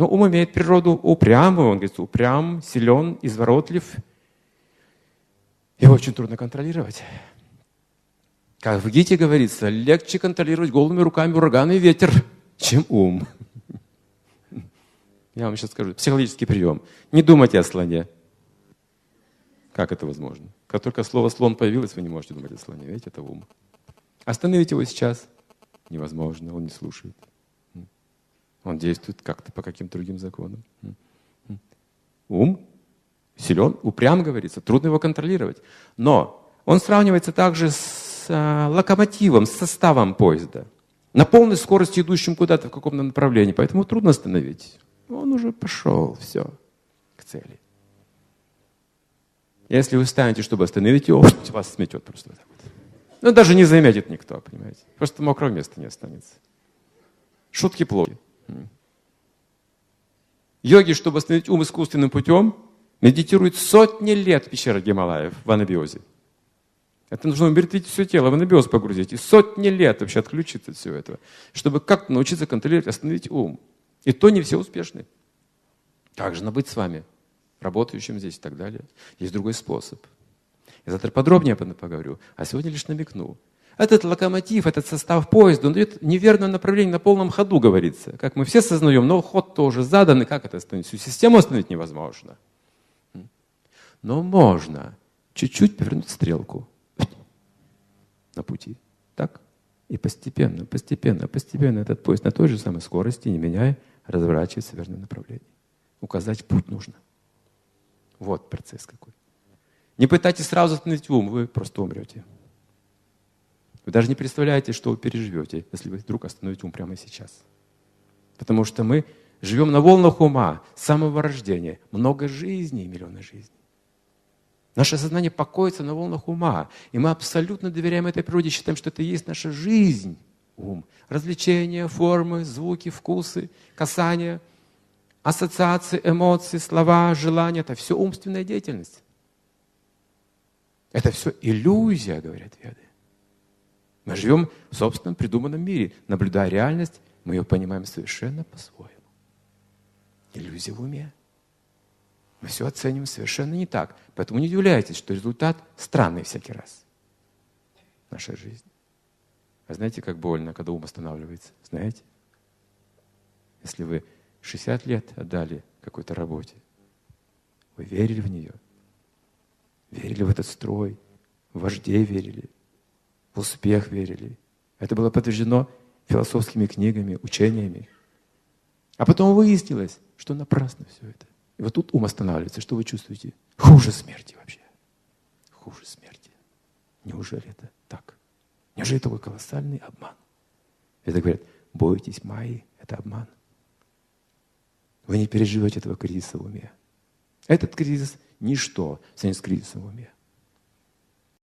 Но ум имеет природу упрямую, он говорит, упрям, силен, изворотлив. Его очень трудно контролировать. Как в Гите говорится, легче контролировать голыми руками ураган и ветер, чем ум. Я вам сейчас скажу, психологический прием. Не думайте о слоне. Как это возможно? Как только слово «слон» появилось, вы не можете думать о слоне. Видите, это ум. Остановите его сейчас. Невозможно, он не слушает. Он действует как-то по каким-то другим законам. Ум силен, упрям, говорится, трудно его контролировать. Но он сравнивается также с а, локомотивом, с составом поезда. На полной скорости, идущим куда-то в каком-то направлении. Поэтому трудно остановить. Он уже пошел, все, к цели. Если вы станете, чтобы остановить его, вас сметет просто. Ну, даже не заметит никто, понимаете. Просто мокрого места не останется. Шутки плохи. Йоги, чтобы остановить ум искусственным путем, медитируют сотни лет в пещерах Гималаев в анабиозе. Это нужно умертвить все тело, в анабиоз погрузить. И сотни лет вообще отключиться от всего этого, чтобы как-то научиться контролировать, остановить ум. И то не все успешны. Как же быть с вами, работающим здесь и так далее? Есть другой способ. Я завтра подробнее об этом поговорю, а сегодня лишь намекну. Этот локомотив, этот состав поезда, он дает неверное направление на полном ходу, говорится. Как мы все сознаем, но ход тоже задан, и как это остановить? Всю систему остановить невозможно. Но можно чуть-чуть повернуть стрелку на пути. Так? И постепенно, постепенно, постепенно этот поезд на той же самой скорости, не меняя, разворачивается в верное направление. Указать путь нужно. Вот процесс какой. Не пытайтесь сразу остановить ум, вы просто умрете. Вы даже не представляете, что вы переживете, если вы вдруг остановите ум прямо сейчас. Потому что мы живем на волнах ума с самого рождения. Много жизней, миллионы жизней. Наше сознание покоится на волнах ума. И мы абсолютно доверяем этой природе, считаем, что это и есть наша жизнь. Ум. Развлечения, формы, звуки, вкусы, касания, ассоциации, эмоции, слова, желания. Это все умственная деятельность. Это все иллюзия, говорят веды. Мы живем в собственном придуманном мире. Наблюдая реальность, мы ее понимаем совершенно по-своему. Иллюзия в уме. Мы все оцениваем совершенно не так. Поэтому не удивляйтесь, что результат странный всякий раз. Наша жизнь. А знаете, как больно, когда ум останавливается? Знаете? Если вы 60 лет отдали какой-то работе, вы верили в нее, верили в этот строй, в вождей верили – в успех верили. Это было подтверждено философскими книгами, учениями. А потом выяснилось, что напрасно все это. И вот тут ум останавливается. Что вы чувствуете? Хуже смерти вообще. Хуже смерти. Неужели это так? Неужели это такой колоссальный обман? Это говорят, бойтесь Майи, это обман. Вы не переживете этого кризиса в уме. Этот кризис – ничто в сравнении с кризисом в уме.